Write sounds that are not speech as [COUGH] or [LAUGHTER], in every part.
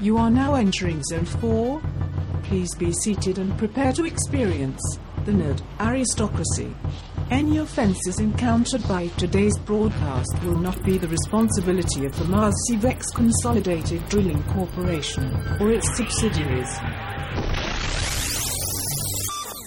You are now entering Zone 4. Please be seated and prepare to experience the nerd aristocracy. Any offenses encountered by today's broadcast will not be the responsibility of the Marcivex Consolidated Drilling Corporation or its subsidiaries.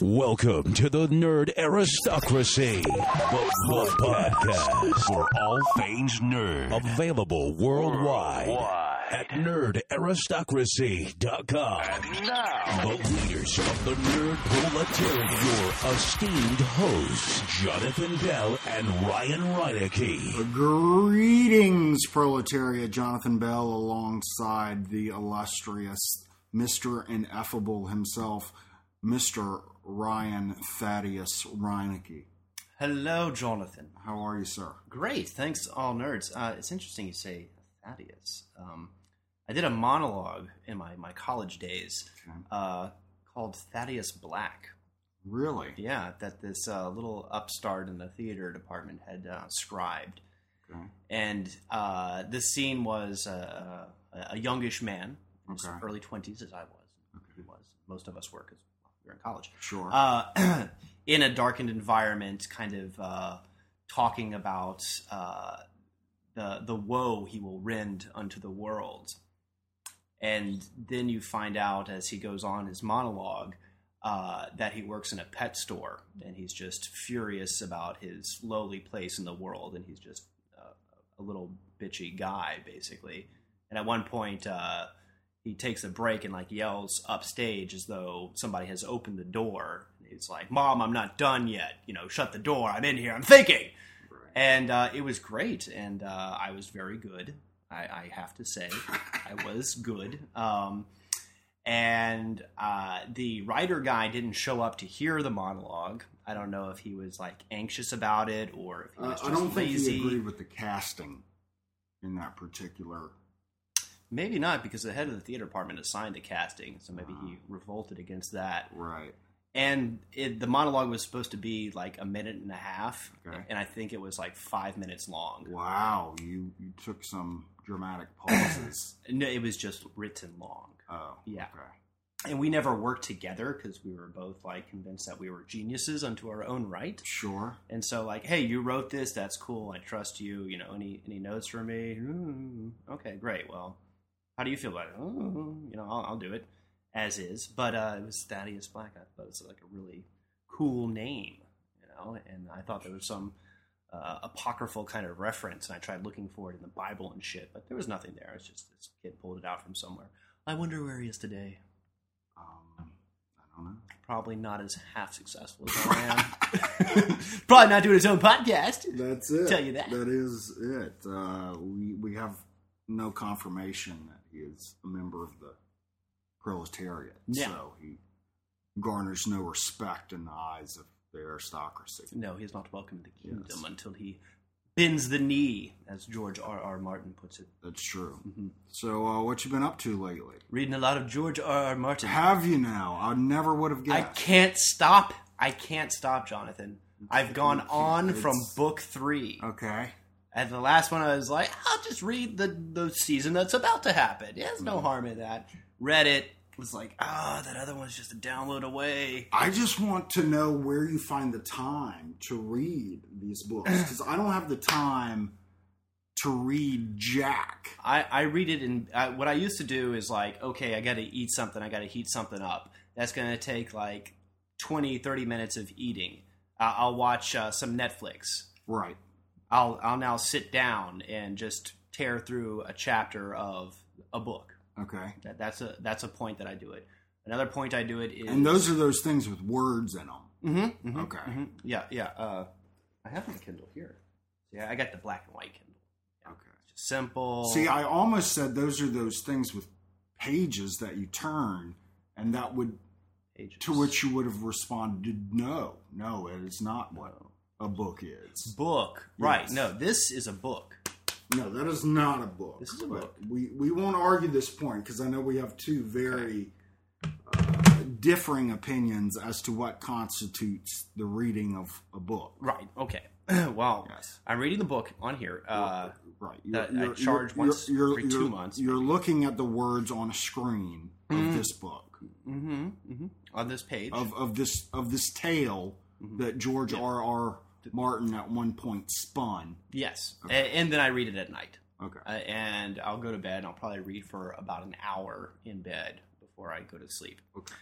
Welcome to the Nerd Aristocracy, the, podcast for all things nerd. Available worldwide at nerdaristocracy.com. And now, the leaders of the nerd proletariat, your esteemed hosts, Jonathan Bell and Ryan Reinecke. Greetings, proletariat. Jonathan Bell alongside the illustrious Mr. Ineffable himself, Mr. Ryan Thaddeus Reinecke. Hello, Jonathan. How are you, sir? Great, thanks, all nerds. Uh, it's interesting you say Thaddeus. Um, I did a monologue in my, my college days uh, called Thaddeus Black. Really? Yeah, that this uh, little upstart in the theater department had uh, scribed. Okay. And uh, this scene was uh, a, a youngish man, in his Okay. early 20s, as I was. He was. Most of us were because we were in college. Sure. uh, [CLEARS THROAT] in a darkened environment, kind of uh, talking about uh, the the woe he will rend unto the world, and then you find out as he goes on his monologue uh, that he works in a pet store, and he's just furious about his lowly place in the world, and he's just uh, a little bitchy guy, basically. And at one point, uh, he takes a break and like yells upstage as though somebody has opened the door. He's like, "Mom, I'm not done yet. You know, shut the door. I'm in here. I'm thinking." And uh, it was great, and uh, I was very good. I, I have to say, I was good. Um, and uh, the writer guy didn't show up to hear the monologue. I don't know if he was like anxious about it or if he Uh, was I don't think lazy. he agreed with the casting in that particular. Maybe not because the head of the theater department assigned the casting, so maybe he revolted against that. Right. And it, the monologue was supposed to be like a minute and a half, Okay. and I think it was like five minutes long. Wow. You you took some dramatic pauses. [COUGHS] No, it was just written long, oh. Yeah. Okay. and we never worked together because we were both like convinced that we were geniuses unto our own right. Sure. And so, like, hey, you wrote this. That's cool. I trust you. You know, any any notes for me? "Mm, okay, great. Well, how do you feel about it? "Oh, you know, I'll, I'll do it as is. But uh, it was Thaddeus Black. I thought it was like a really cool name, you know. And I thought there was some uh, apocryphal kind of reference, and I tried looking for it in the Bible and shit, but there was nothing there. It's just this kid pulled it out from somewhere. I wonder where he is today. Um, I don't know. Probably not as half successful as I am. [LAUGHS] Probably not doing his own podcast. That's it. Tell you that. That is it. Uh, we we have no confirmation that he is a member of the proletariat, Yeah. so he garners no respect in the eyes of the aristocracy. No, he is not welcome in the kingdom Yes. until he bends the knee, as George R. R. Martin puts it. That's true. Mm-hmm. So, uh, what you been up to lately? Reading a lot of George R. R. Martin. Have you now? I never would have given I can't stop. I can't stop, Jonathan. I've gone on from book three. Okay. At the last one, I was like, I'll just read the, the season that's about to happen. Yeah, there's Mm-hmm. no harm in that. Read it. Was like, ah, that other one's just a download away. I just want to know where you find the time to read these books [CLEARS THROAT] because I don't have the time to read Jack. I, I read it in what I used to do is like, okay, I got to eat something, I got to heat something up. That's going to take like 20, 30 minutes of eating. Uh, I'll watch uh, some Netflix. Right. I'll I'll now sit down and just tear through a chapter of a book. Okay. That, that's a that's a point that I do it. Another point I do it is And those are those things with words in them. Mhm, mhm, Okay. mhm. yeah yeah. Uh, I have my Kindle here. Yeah, I got the black and white Kindle. Okay. Just simple. See, I almost said those are those things with pages that you turn, and that would pages. to which you would have responded, "No, no, it is not what a book is." book. Right. No, this is a book. No, that is not a book. This is a book. We we won't argue this point because I know we have two very uh, differing opinions as to what constitutes the reading of a book. Right. Okay. [CLEARS THROAT] well, Yes. I'm reading the book on here. Uh, Right. That I charge once every two months, You're looking at the words on a screen of Mhm. this book Mm-hmm, hmm On this page. of of this of this tale that George Yeah. R. R. Martin at one point spun. yes. A- And, then I read it at night. Okay. Uh, and I'll go to bed and I'll probably read for about an hour in bed before I go to sleep. Okay.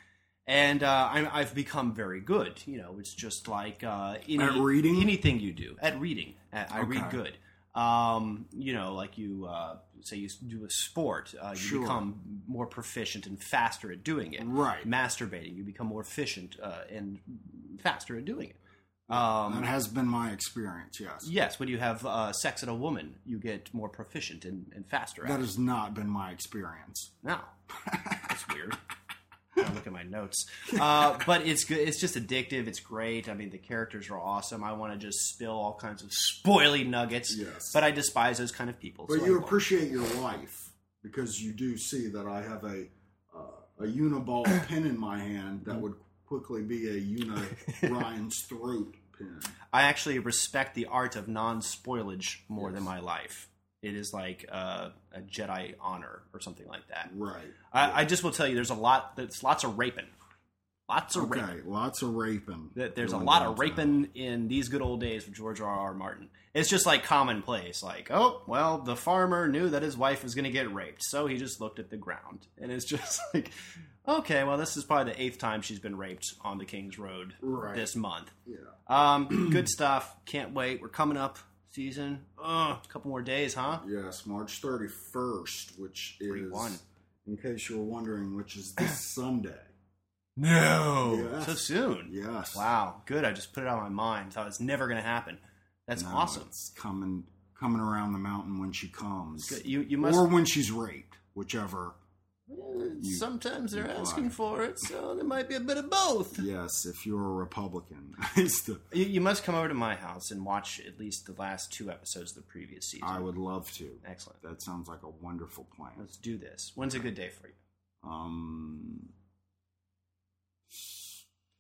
And uh, I'm, I've become very good. You know, it's just like uh, any, At reading? anything you do at reading. I I read good. Um, you know, like you uh, say you do a sport, uh, you Sure. become more proficient and faster at doing it. Right. Masturbating, you become more efficient uh, and faster at doing it. Um, that has been my experience. Yes. Yes, when you have uh, sex at a woman, you get more proficient and, and faster. That at has not been my experience. no, [LAUGHS] that's weird. I look at my notes, uh, but it's good. It's just addictive. It's great. I mean, the characters are awesome. I want to just spill all kinds of spoily nuggets. Yes. but I despise those kind of people. But so you appreciate your life because you do see that I have a uh, a uniball pen in my hand that would quickly be a uni Ryan's throat I actually respect the art of non-spoilage more than my life. It is like uh, a Jedi honor or something like that. Right. I, I just will tell you, there's a lot. There's lots of raping. Lots of Okay. raping. Lots of raping. That there's a lot of raping in these good old days of George R. R. Martin. It's just like commonplace. Like, oh, well, the farmer knew that his wife was going to get raped, so he just looked at the ground. And it's just [LAUGHS] like, okay, well, this is probably the eighth time she's been raped on the King's Road Right. this month. Yeah. Um, [CLEARS THROAT] good stuff. Can't wait. We're coming up season. Uh, a couple more days, huh? Yes, March 31st, which is, 31. in case you were wondering, which is this [COUGHS] Sunday. No. Yes. So soon. Yes. Wow. Good. I just put it on my mind. Thought it's never going to happen. That's No, awesome. It's coming, coming around the mountain when she comes. You you must. Or when she's raped, whichever. sometimes they're you asking for it, so there might be a bit of both. Yes, if you're a Republican. [LAUGHS] The- You, you must come over to my house and watch at least the last two episodes of the previous season. I would love to. Excellent. That sounds like a wonderful plan. Let's do this. When's a good day for you? Um,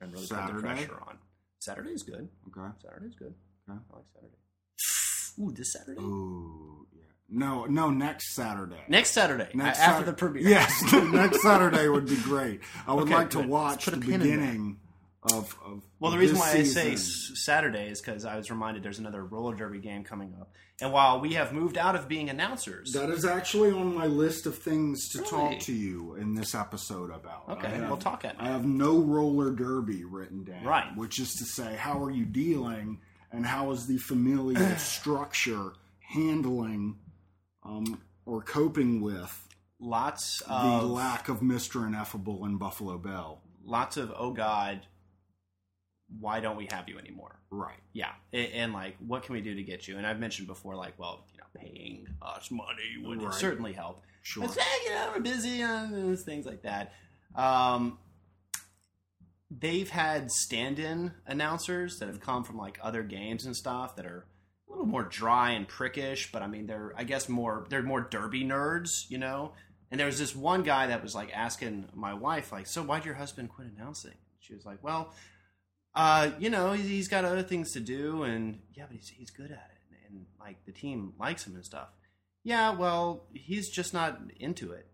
I'm really putting the Saturday? pressure on. Saturday is good. okay. Saturday's good. Okay. I like Saturday. Ooh, this Saturday. Ooh, yeah. No, no, next Saturday. Next Saturday, Next after the premiere. Yes, [LAUGHS] next Saturday would be great. I would Okay, like to good. watch the beginning of, of. Well, the reason why I say Saturday is because I was reminded there's another roller derby game coming up, and while we have moved out of being announcers, That is actually on my list of things to Really? talk to you in this episode about. Okay, have, we'll talk at I have no roller derby written down. Right. Which is to say, how are you dealing and how is the familial [CLEARS THROAT] structure handling um, or coping with lots of the lack of Mr. Ineffable in Buffalo Bell? lots of oh god, why don't we have you anymore? Right. Yeah, and, and like what can we do to get you? And I've mentioned before, like well, you know, paying us money would Right. certainly help. Sure. But, you know, we're busy and things like that. Um, they've had stand-in announcers that have come from like other games and stuff that are a little more dry and prickish, but I mean they're I guess more they're more derby nerds, you know. And there was this one guy that was like asking my wife, like, "So why'd your husband quit announcing?" She was like, "Well, uh, you know, he's, he's got other things to do, and yeah, but he's he's good at it, and, and like the team likes him and stuff." Yeah, well, he's just not into it.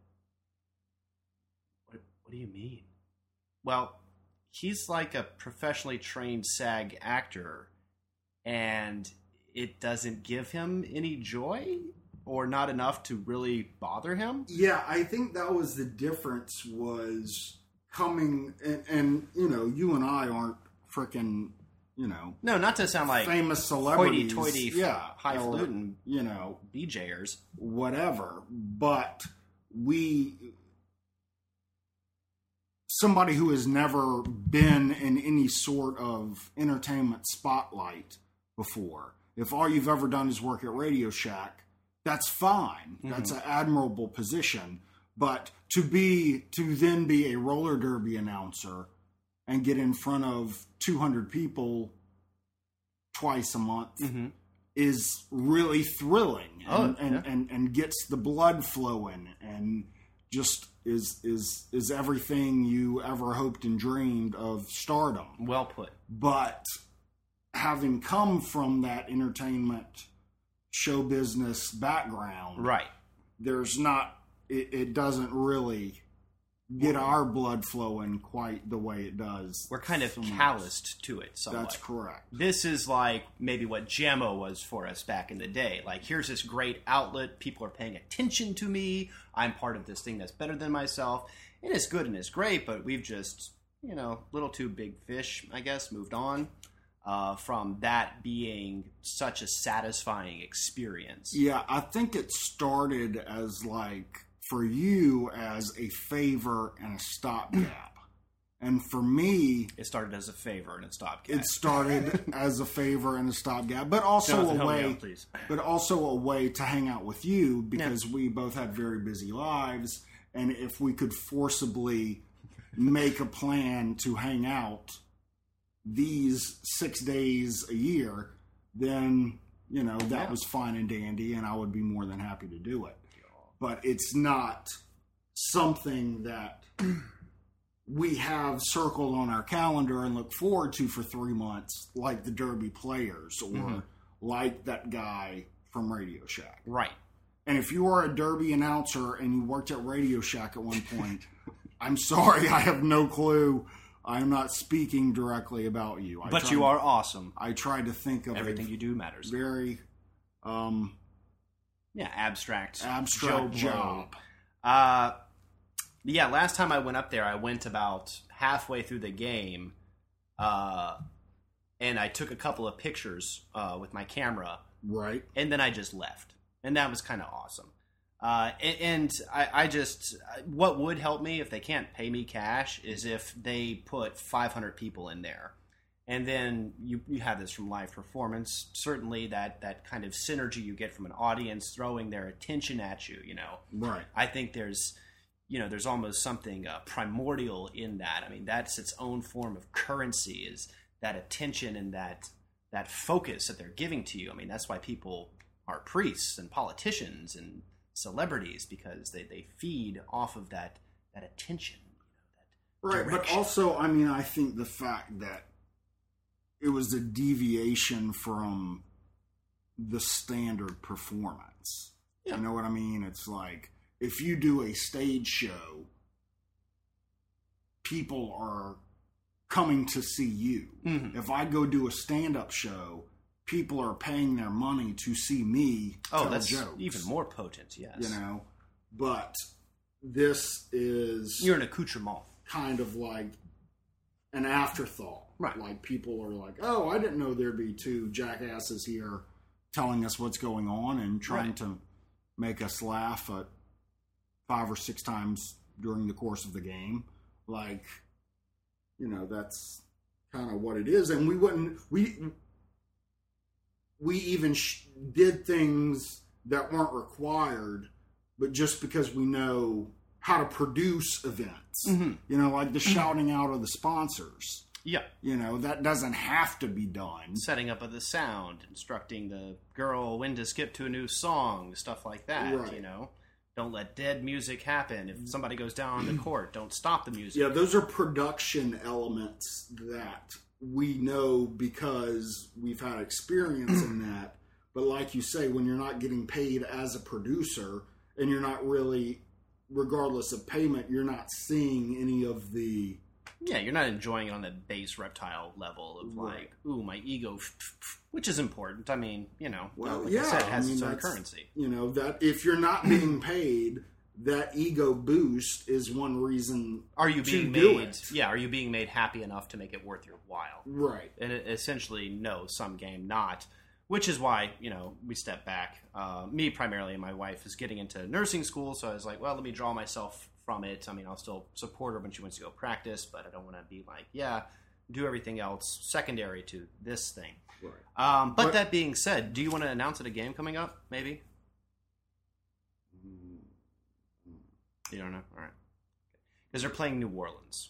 What, what do you mean? Well, he's like a professionally trained SAG actor, and it doesn't give him any joy or not enough to really bother him. Yeah, I think that was the difference was coming and, and you know, you and I aren't freaking, you know, No, not to sound like famous celebrities. hoity-toity, yeah, highfalutin you know, BJers. whatever. But we somebody who has never been in any sort of entertainment spotlight before. If all you've ever done is work at Radio Shack, that's fine. Mm-hmm. That's an admirable position. But to be to then be a roller derby announcer and get in front of 200 people twice a month Mm-hmm. is really thrilling and, Oh, and, yeah. and, and gets the blood flowing and just is is is everything you ever hoped and dreamed of stardom. Well put. But having come from that entertainment show business background, Right. there's not it, it doesn't really get our blood flowing quite the way it does. We're kind of someone calloused to it somewhat. That's correct. this is like maybe what Jammo was for us back in the day. Like, here's this great outlet. People are paying attention to me. I'm part of this thing that's better than myself. And it's good and it's great, but we've just, you know, little too big fish, I guess, moved on uh, from that being such a satisfying experience. Yeah, I think it started as like for you as a favor and a stopgap. and for me, It started as a favor and stopped. Cat. it started [LAUGHS] as a favor and a stopgap, but also Jonathan, a way out, please. [LAUGHS] but also a way to hang out with you because we both had very busy lives and if we could forcibly make a plan to hang out these 6 days a year then you know that Yeah. was fine and dandy and I would be more than happy to do it but it's not something that [CLEARS THROAT] we have circled on our calendar and look forward to for three months, like the Derby players or Mm-hmm. like that guy from Radio Shack. Right. And if you are a Derby announcer and you worked at Radio Shack at one point, [LAUGHS] I'm sorry, I have no clue. I'm not speaking directly about you. I But tried- you are awesome. I tried to think of Everything you do matters. very um, Yeah, abstract. Abstract Blow. job. Uh, yeah, last time I went up there, I went about halfway through the game, uh, and I took a couple of pictures uh, with my camera, Right. and then I just left, and that was kind of awesome. Uh, and and I, I just what would help me if they can't pay me cash is if they put 500 people in there, and then you you have this from live performance. Certainly, that that kind of synergy you get from an audience throwing their attention at you, you know. Right. I think there's, you know, there's almost something uh, primordial in that. I mean, that's its own form of currency is that attention and that that focus that they're giving to you. I mean, that's why people are priests and politicians and celebrities because they, they feed off of that that attention. You know, that Right, but also, I mean, I think the fact that it was a deviation from the standard performance. Yeah. You know what I mean? It's like if you do a stage show, people are coming to see you. Mhm. If I go do a stand up show, people are paying their money to see me oh, that's jokes. even more potent. Yes, You know, but this is you're an accoutrement. kind of like an afterthought. Right. Like people are like, oh, I didn't know there'd be two jackasses here telling us what's going on and trying Right. to make us laugh at five or six times during the course of the game. Like, you know, that's kind of what it is. And we wouldn't, we, we even sh- did things that weren't required, but just because we know how to produce events, Mhm. you know, like the shouting out of the sponsors. Yeah, You know, that doesn't have to be done. setting up of the sound, instructing the girl when to skip to a new song, stuff like that. Right. You know, don't let dead music happen. If somebody goes down on the [CLEARS THROAT] court, don't stop the music. Yeah, those are production elements that we know because we've had experience in [CLEARS THROAT] that. But like you say, when you're not getting paid as a producer and you're not really, regardless of payment, you're not seeing any of the. Yeah, you're not enjoying it on the base reptile level of Right. like, ooh, my ego, which is important. I mean, you know, Well, like yeah, I said, it has I mean, its own currency. You know, that if you're not being paid, that ego boost is one reason. Are you being made? Yeah, are you being made happy enough to make it worth your while? Right. and it- essentially no some game not which is why you know we step back uh, me primarily and my wife is getting into nursing school so i was like well let me draw myself from it i mean i'll still support her when she wants to go practice but i don't want to be like yeah do everything else secondary to this thing Right. um, but, But- that being said do you want to announce it a game coming up maybe you don't know all right because they're playing new orleans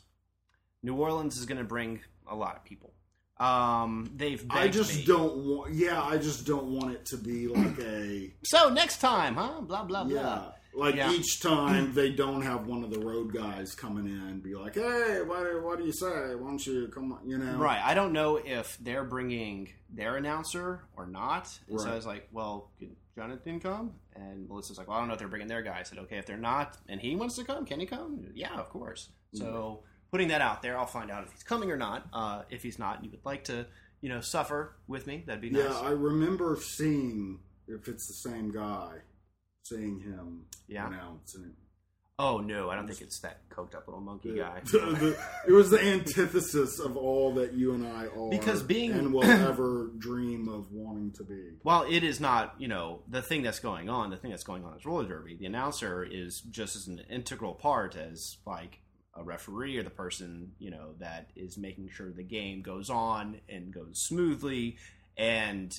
new orleans is going to bring a lot of people um, they've I just me. don't want. Yeah, I just don't want it to be like a. [CLEARS THROAT] So next time, huh? Blah blah blah. Yeah, Like Yeah. each time they don't have one of the road guys coming in and be like, "Hey, what, what do you say? Why don't you come on?" You know, Right. I don't know if they're bringing their announcer or not. And so I was like, well, can Jonathan come? And Melissa's like, well, I don't know if they're bringing their guy. I said, okay, if they're not, and he wants to come, can he come? Yeah, of course. So putting that out there, I'll find out if he's coming or not. Uh, if he's not, and you would like to, you know, suffer with me, that'd be nice. Yeah, I remember seeing if it's the same guy, seeing him Yeah. announcing. oh no, I don't think it's that coked up little monkey The- guy. the- the- it was the antithesis of all that you and I are, Because being- and will [COUGHS] ever dream of wanting to be. While it is not, you know, the thing that's going on, the thing that's going on is roller derby. The announcer is just as an integral part as like a referee or the person, you know, that is making sure the game goes on and goes smoothly and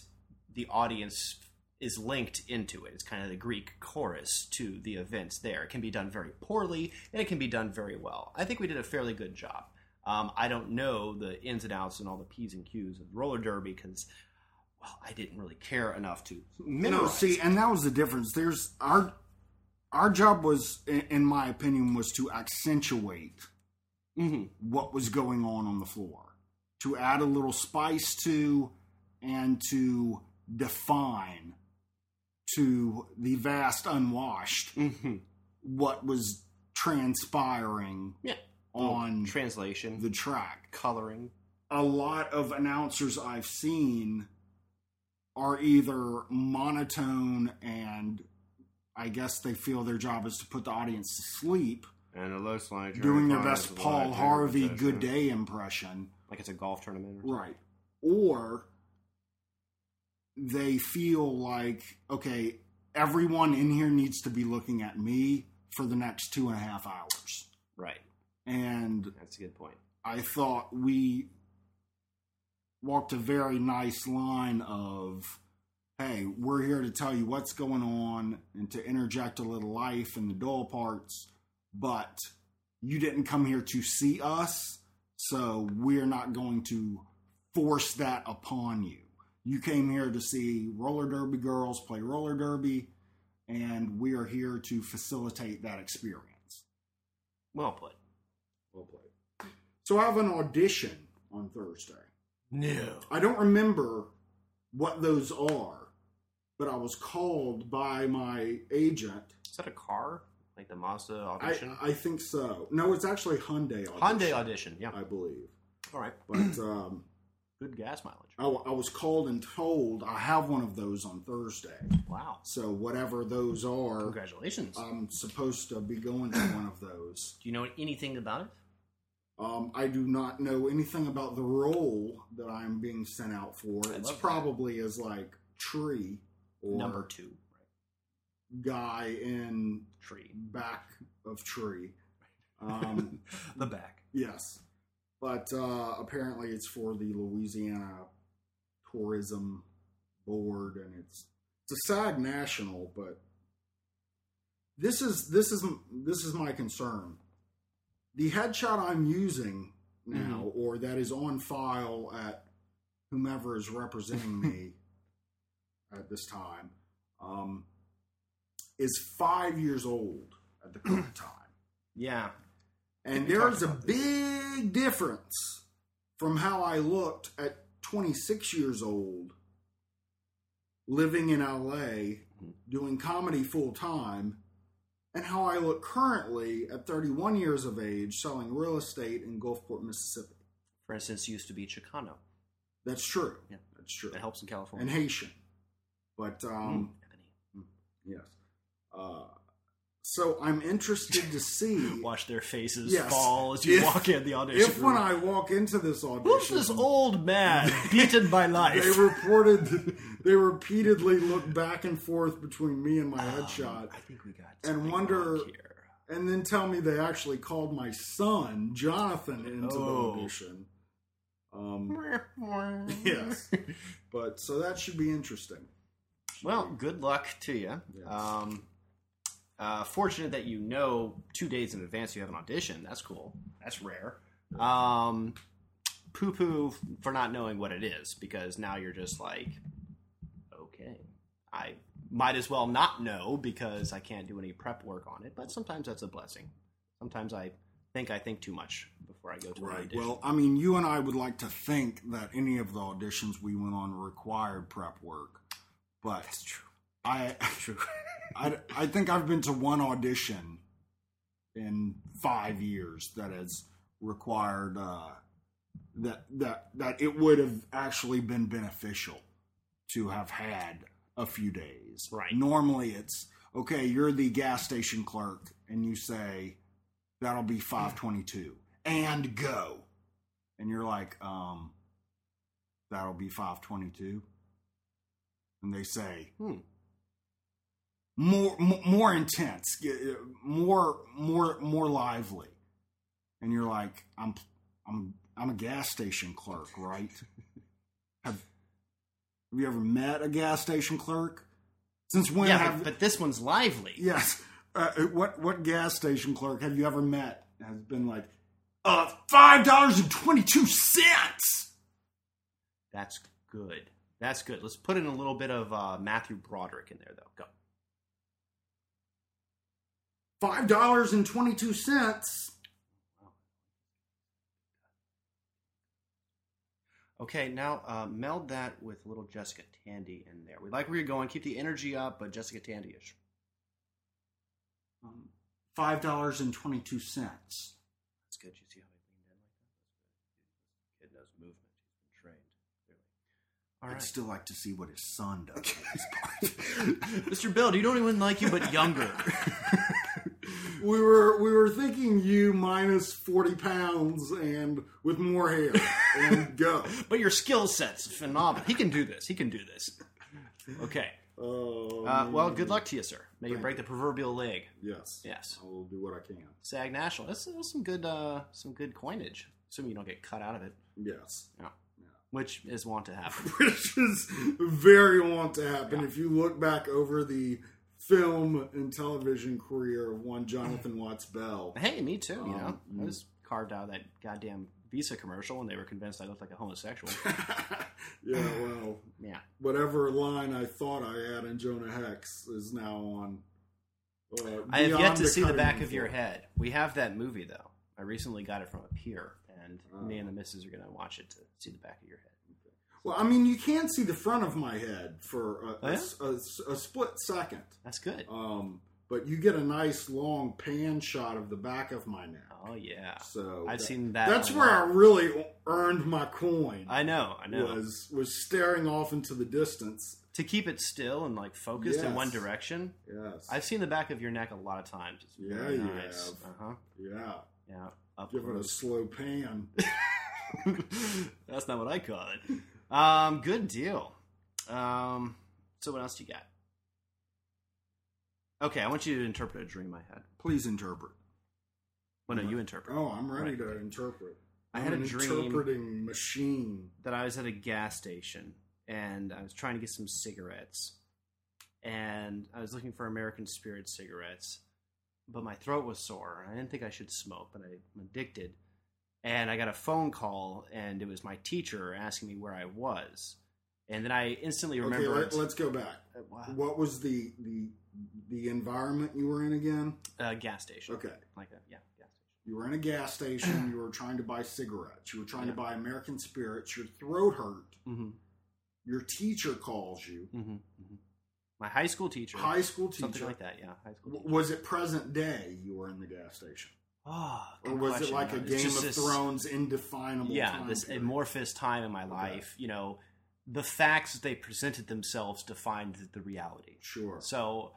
the audience is linked into it. It's kind of the Greek chorus to the events there. It can be done very poorly and it can be done very well. I think we did a fairly good job. Um, I don't know the ins and outs and all the P's and Q's of roller derby because well, I didn't really care enough to No, see, and that was the difference. There's our our job was, in, in my opinion, was to accentuate Mhm. what was going on on the floor, to add a little spice to, and to define to the vast unwashed Mhm. what was transpiring Yeah. on translation, the track. coloring. a lot of announcers I've seen are either monotone and I guess they feel their job is to put the audience to sleep, And it looks like doing their best Paul Harvey good day impression. like it's a golf tournament. Or Right. Or they feel like, okay, everyone in here needs to be looking at me for the next two and a half hours. Right. And That's a good point. I thought we walked a very nice line of, hey, we're here to tell you what's going on and to interject a little life in the dull parts, but you didn't come here to see us, so we're not going to force that upon you. You came here to see roller derby girls play roller derby, and we are here to facilitate that experience. Well put. Well played. So I have an audition on Thursday. No. I don't remember what those are, but I was called by my agent. Is that a car? Like the Mazda I, audition? I think so. No, it's actually Hyundai audition. Hyundai audition. Yeah. I believe. All right. But um, Good gas mileage. I was called and told I have one of those on Thursday. Wow. So whatever those are, Congratulations. I'm supposed to be going to one of those. Do you know anything about it? Um, I do not know anything about the role that I'm being sent out for. I It's love that. probably as like tree or Number two. guy in Tree. back of tree. [LAUGHS] Um, the back. yes, but uh, apparently it's for the Louisiana Tourism Board, and it's it's a SAG national. But this is this is this is my concern. The headshot I'm using now, or that is on file at whomever is representing [LAUGHS] me at this time, um, is five years old at the current [CLEARS THROAT] time. Yeah. And We there talked is a big difference from how I looked at 26 years old, living in LA, Mm-hmm. doing comedy full time, and how I look currently at 31 years of age, selling real estate in Gulfport, Mississippi. For instance, used to be Chicano. That's true. Yeah. That's true. That helps in California. And Haitian. But, um, Mm, Ebony. yes. Uh, so I'm interested to see. [LAUGHS] Watch their faces Yes. fall as you If- walk in the audition. if when. I walk into this audition, Who's this old man [LAUGHS] beaten by life? they reported they repeatedly look back and forth between me and my headshot I think we got and wonder and then tell me they actually called my son jonathan into Oh. the audition um [LAUGHS] yes but so that should be interesting Well, good luck to you. Yes. Um, uh, fortunate that you know two days in advance you have an audition. That's cool. That's rare. Um, poo poo for not knowing what it is because now you're just like, okay, I might as well not know because I can't do any prep work on it. But sometimes that's a blessing. Sometimes I think I think too much before I go to Right. audition. Well, I mean, you and I would like to think that any of the auditions we went on required prep work, but that's true. I [LAUGHS] true. I, I think I've been to one audition in five years that has required uh, that that that it would have actually been beneficial to have had a few days. Right. Normally, it's okay. You're the gas station clerk, and you say that'll be five twenty two, and go, and you're like, um, that'll be five twenty two, and they say Hmm. More more, intense, uh, more more more lively, and you're like, I'm I'm I'm a gas station clerk, right? have [LAUGHS] Have you ever met a gas station clerk? Since when yeah, have but, but this one's lively. yes? Uh, what what gas station clerk have you ever met has been like, uh, five dollars and twenty two cents? That's good. That's good. Let's put in a little bit of uh, Matthew Broderick in there, though. Go. Five dollars and twenty two cents. Okay, now uh, meld that with little Jessica Tandy in there. We like where you're going. Keep the energy up, but Jessica Tandy-ish. Um, Five dollars and twenty two cents. That's good. You see how he leaned in like that? That's good. Kid knows movement. He's been trained. Clearly. All I'd right. still like to see what his son does. at this point. [LAUGHS] Mr. Bill, do you don't even like you, but younger. [LAUGHS] we were we were thinking you minus forty pounds and with more hair and [LAUGHS] go. but your skill set's phenomenal. He can do this. He can do this. Okay. Oh, Uh, well, good luck to you, sir. May you break the proverbial leg. Yes. Yes. I will do what I can. SAG National. That's, that's some good, uh, some good coinage. Assuming you don't get cut out of it, Yes. yeah. which is want to happen. [LAUGHS] Which is very want to happen. If you look back over the film and television career of one Jonathan Watts Bell. hey, me too. You know, Um, I was carved out of that goddamn Visa commercial, and they were convinced I looked like a homosexual. [LAUGHS] yeah, well, yeah. whatever line I thought I had in Jonah Hex is now on. Uh, I have yet to see the back of your head. We have that movie though. I recently got it from a peer, and Oh. me and the missus are going to watch it to see the back of your head. Well, I mean, you can see the front of my head for a, Oh, a yeah? a s- a split second. That's good. Um, but you get a nice long pan shot of the back of my neck. Oh yeah, So I've that- seen that. That's a where I really earned my coin. I know. I know. Was was staring off into the distance. to keep it still and like focused in one direction. Yes. I've seen the back of your neck a lot of times. It's Yeah, nice. have. Uh huh. yeah. Yeah. Up Give it a slow pan. [LAUGHS] That's not what I call it. [LAUGHS] Um, good deal. Um, so what else do you got? Okay, I want you to interpret a dream I had. Please interpret. Well, no, you interpret. Oh, I'm ready Right. to interpret. I I'm had a dream- interpreting machine. that I was at a gas station and I was trying to get some cigarettes. And I was looking for American Spirit cigarettes, but my throat was sore. and I didn't think I should smoke, but I'm addicted. And I got a phone call, and it was my teacher asking me where I was. And then I instantly Okay, remembered let, us go back. uh, wow, What was the the the environment you were in again? a gas station. Okay. Like a, yeah, gas station. You were in a gas station. [CLEARS THROAT] you were trying to buy cigarettes. You were trying Yeah. to buy American Spirits. Your throat hurt. Mm-hmm, Your teacher calls you. mm-hmm, mm-hmm. My high school teacher. High school teacher. Something like that, yeah. High school teacher. Was it present day you were in the gas station? Oh, Or was question. it like a Game of this- Thrones indefinable yeah this period? amorphous time in my life you know the facts that they presented themselves defined the reality Sure. so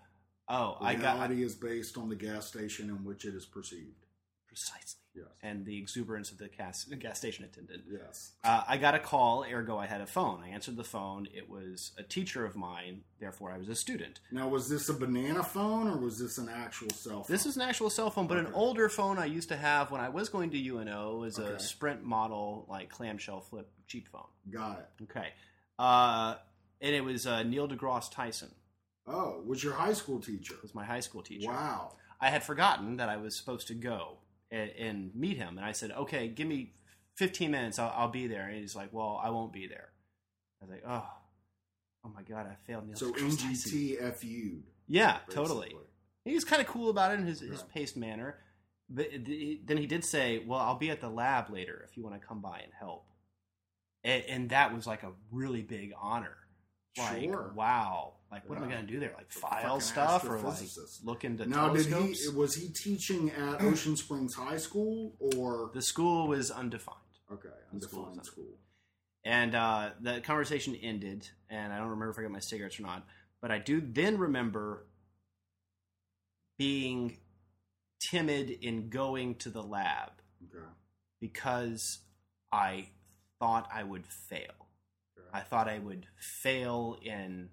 oh i got Reality is based on the gas station in which it is perceived. precisely Yes. and the exuberance of the gas, gas station attendant Yes. uh, i got a call ergo i had a phone i answered the phone it was a teacher of mine therefore i was a student Now, was this a banana phone or was this an actual cell phone? this is an actual cell phone but an older phone i used to have when i was going to uno was a sprint model like clamshell flip cheap phone Got it. okay uh, and it was uh, neil degrasse tyson Oh, was your high school teacher? was my high school teacher. Wow. I had forgotten that I was supposed to go and, and meet him, and I said, "Okay, give me 15 minutes. I'll, I'll be there." And he's like, "Well, I won't be there." I was like, "Oh, oh my god, I failed Neil So [LAUGHS] NGTFU. Yeah, totally. He was kind of cool about it in his, his paced manner. But then he did say, "Well, I'll be at the lab later if you want to come by and help." And, and that was like a really big honor. Like, Sure. wow! Like, what am I going to do there? Like, file stuff or like look into Now, did telescopes? he was he teaching at [CLEARS THROAT] Ocean Springs High School or the school was undefined. okay, the school undefined school? And uh, the conversation ended, and I don't remember if I got my cigarettes or not, but I do then remember being timid in going to the lab Okay, because I thought I would fail. I thought I would fail in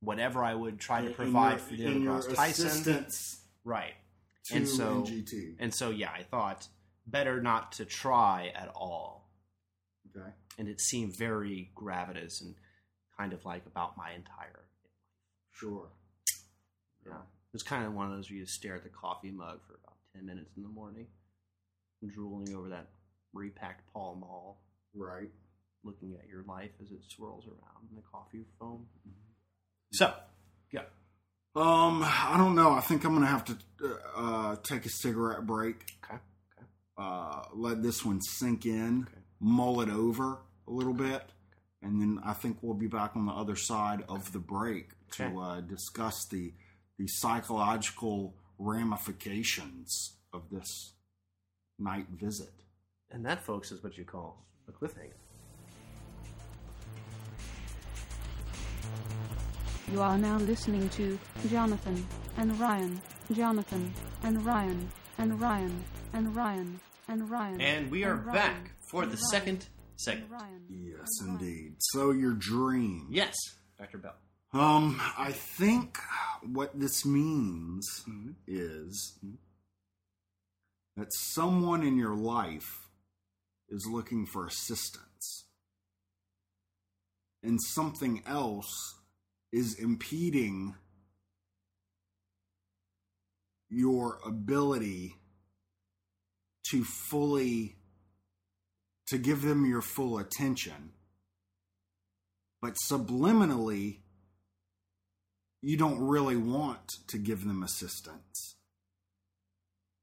whatever I would try to In provide your- for Neil deGrasse Tyson. Right. to And so- NGT. And so, yeah, I thought better not to try at all. Okay, And it seemed very gravitous and kind of like about my entire sure. Yeah. It was kind of one of those where you stare at the coffee mug for about 10 minutes in the morning, drooling over that repacked Pall Mall, Right. Looking at your life as it swirls around in the coffee foam. So, yeah. Um, I don't know. I think I'm gonna have to uh, take a cigarette break. Okay. Okay. Uh, let this one sink in, Okay. mull it over a little bit, and then I think we'll be back on the other side of the break Okay. to uh, discuss the the psychological ramifications of this night visit. And that, folks, is what you call a cliffhanger. You are now listening to Jonathan and Ryan, Jonathan and Ryan, and Ryan, and Ryan, and Ryan. And we are and Ryan, back for the Ryan, second segment. Ryan, Yes, and Ryan. indeed. So your dream. Yes, Dr. Bell. Um, I think what this means Mm-hmm. is that someone in your life is looking for assistance, and something else is impeding your ability to fully to give them your full attention but subliminally you don't really want to give them assistance.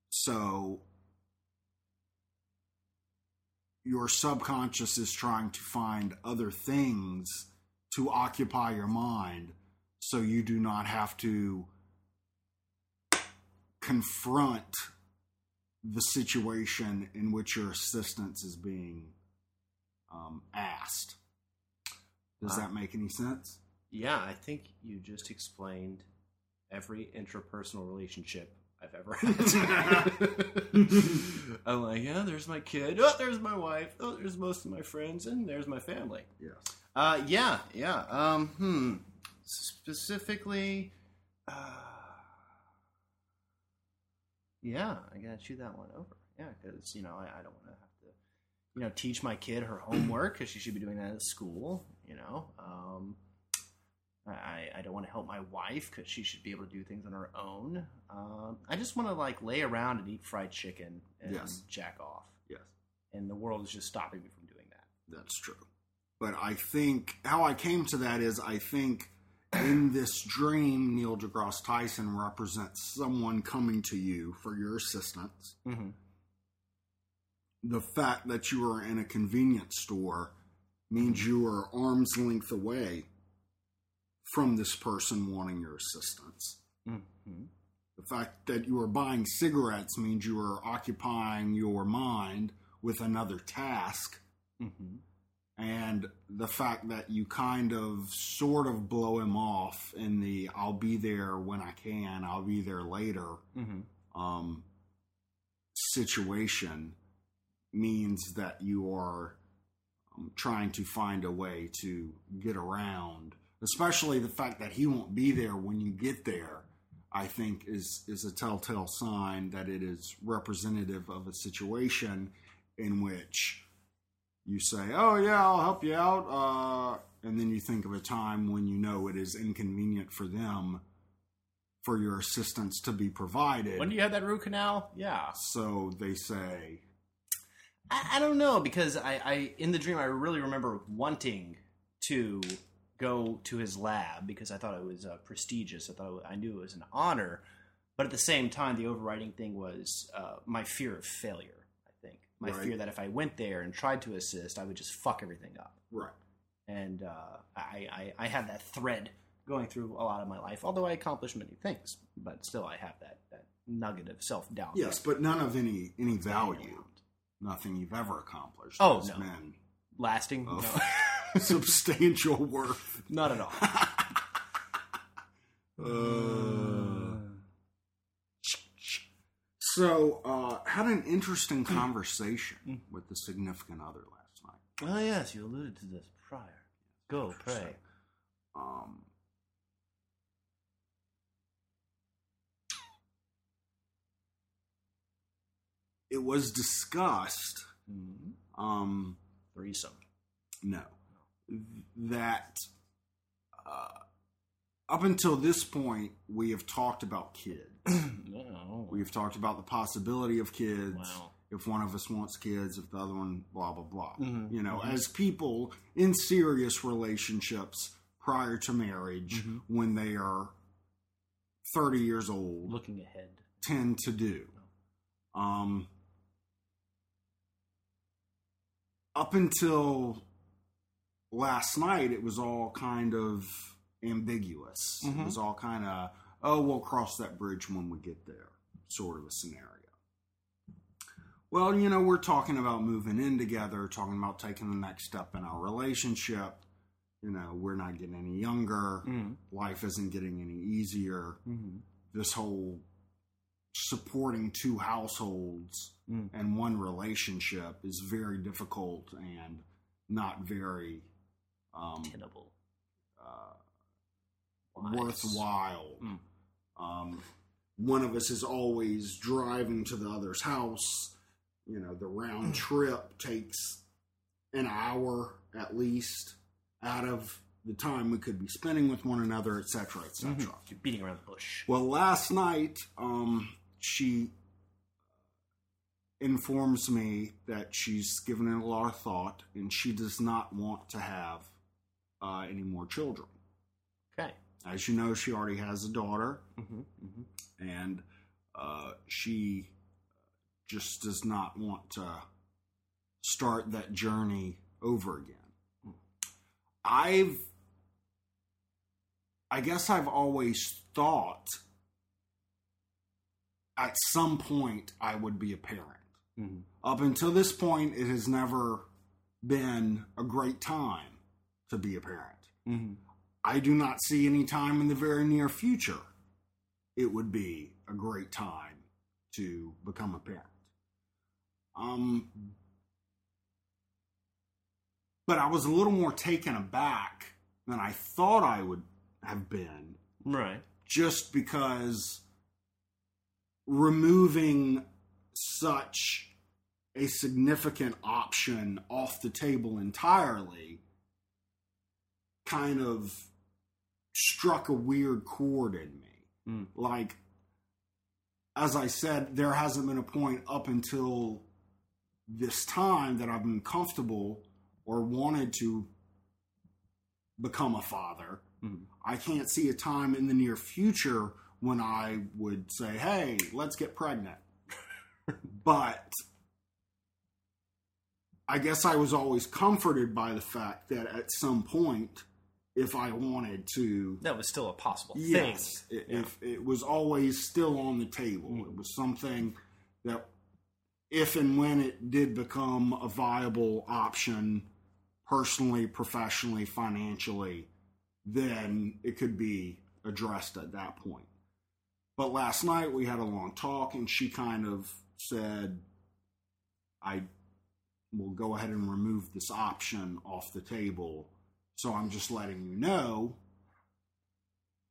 So your subconscious is trying to find other things to occupy your mind so you do not have to confront the situation in which your assistance is being um, asked. Does Wow. that make any sense? Yeah, I think you just explained every interpersonal relationship I've ever had. [LAUGHS] I'm like, yeah, there's my kid. Oh, there's my wife. Oh, there's most of my friends, and there's my family. Yes. Uh, yeah, yeah. Um, hmm. Specifically, uh, yeah, I gotta chew that one over. Yeah, because you know I, I don't want to have to, you know, teach my kid her homework because she should be doing that at school. You know, um, I I don't want to help my wife because she should be able to do things on her own. Um, I just want to like lay around and eat fried chicken and Yes. jack off, Yes. and the world is just stopping me from doing that. That's true. But I think how I came to that is I think in this dream, Neil deGrasse Tyson represents someone coming to you for your assistance. Mm-hmm. The fact that you are in a convenience store means you are arm's length away from this person wanting your assistance. Mm-hmm. The fact that you are buying cigarettes means you are occupying your mind with another task Mm-hmm. And the fact that you kind of sort of blow him off in the I'll be there when I can, I'll be there later Mm-hmm. um, situation means that you are um, trying to find a way to get around, especially the fact that he won't be there when you get there. I think is is a telltale sign that it is representative of a situation in which you say, "Oh yeah, I'll help you out," uh, and then you think of a time when you know it is inconvenient for them for your assistance to be provided. When do you have that root canal? Yeah. so they say, I, I don't know because I, I in the dream I really remember wanting to go to his lab because I thought it was uh, prestigious. I thought it was, I knew it was an honor, but at the same time, the overriding thing was uh, my fear of failure. My Right. fear that if I went there and tried to assist, I would just fuck everything up. Right. And uh, I, I I have that thread going through a lot of my life. Although I accomplish many things, but still I have that that nugget of self doubt. Yes, but none of any any value. Nothing you've ever accomplished Oh, has no. been lasting. No. [LAUGHS] substantial worth. Not at all. [LAUGHS] Uh, so, uh, had an interesting conversation with the significant other last night. Oh yes, you alluded to this prior. Go pray. Um, it was discussed. Um, Threesome. no, that uh, up until this point, we have talked about kids. [CLEARS THROAT] No. We've talked about the possibility of kids. Wow. If one of us wants kids, if the other one, blah blah blah. Mhm, You know, mhm. as people in serious relationships prior to marriage, Mhm. when they are thirty years old, Looking ahead. tend to do. Um, up until last night, it was all kind of ambiguous. Mhm. It was all kind of, oh, we'll cross that bridge when we get there, sort of a scenario. Well, you know, we're talking about moving in together, talking about taking the next step in our relationship. You know, we're not getting any younger. Mm. Life isn't getting any easier Mm-hmm. this whole supporting two households Mm. and one relationship is very difficult and not very um, Tenable. uh. Worthwhile. Mm. Um, one of us is always driving to the other's house. You know, the round trip takes an hour at least out of the time we could be spending with one another, etc., cetera, et cetera. You're beating around the bush. Well, last night, um, she informs me that she's given it a lot of thought and she does not want to have uh, any more children. Okay. As you know, she already has a daughter, Mm-hmm. Mm-hmm. and uh, she just does not want to start that journey over again. I've, I guess I've always thought at some point I would be a parent. Mm-hmm. Up until this point, it has never been a great time to be a parent. Mm-hmm. I do not see any time in the very near future it would be a great time to become a parent. Um, but I was a little more taken aback than I thought I would have been Right. just because removing such a significant option off the table entirely kind of struck a weird chord in me. Mm. Like, as I said, there hasn't been a point up until this time that I've been comfortable or wanted to become a father. Mm. I can't see a time in the near future when I would say, hey, let's get pregnant. [LAUGHS] but I guess I was always comforted by the fact that at some point, if I wanted to, That was still a possible yes, thing. it, Yeah. if it was always still on the table. Mm. It was something that, if and when it did become a viable option, personally, professionally, financially, then it could be addressed at that point. But last night we had a long talk, and she kind of said, I will go ahead and remove this option off the table. So I'm just letting you know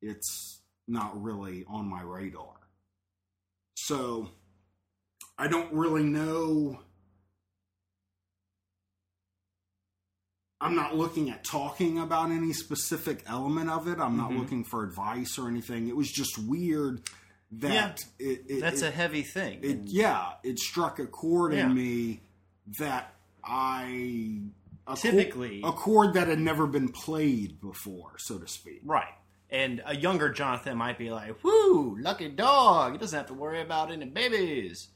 it's not really on my radar. So I don't really know. I'm not looking at talking about any specific element of it. I'm not Mhm. looking for advice or anything. It was just weird that it, it, That's it, a heavy thing. yeah it struck a chord Yeah. in me that i a Typically- chord, a chord that had never been played before, so to speak. Right. And a younger Jonathan might be like, whoo, lucky dog. He doesn't have to worry about any babies.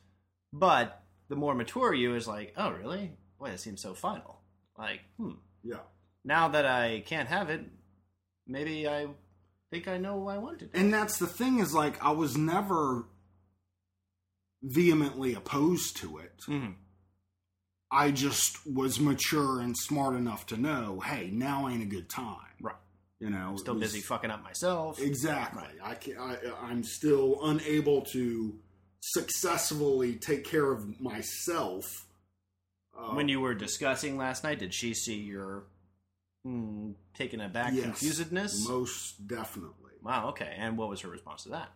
But the more mature you is like, oh, really? Boy, that seems so final. Like, hmm. Yeah. Now that I can't have it, maybe I think I know why I wanted. it. And that's the thing is like I was never vehemently opposed to it. Mhm. I just was mature and smart enough to know, hey, now ain't a good time. Right. You know, Still was- busy fucking up myself. Exactly. Right. I can I, I'm still unable to successfully take care of myself. Uh, When you were discussing last night, did she see your hmm, taken aback yes, confusedness? most definitely. Wow, okay. And what was her response to that?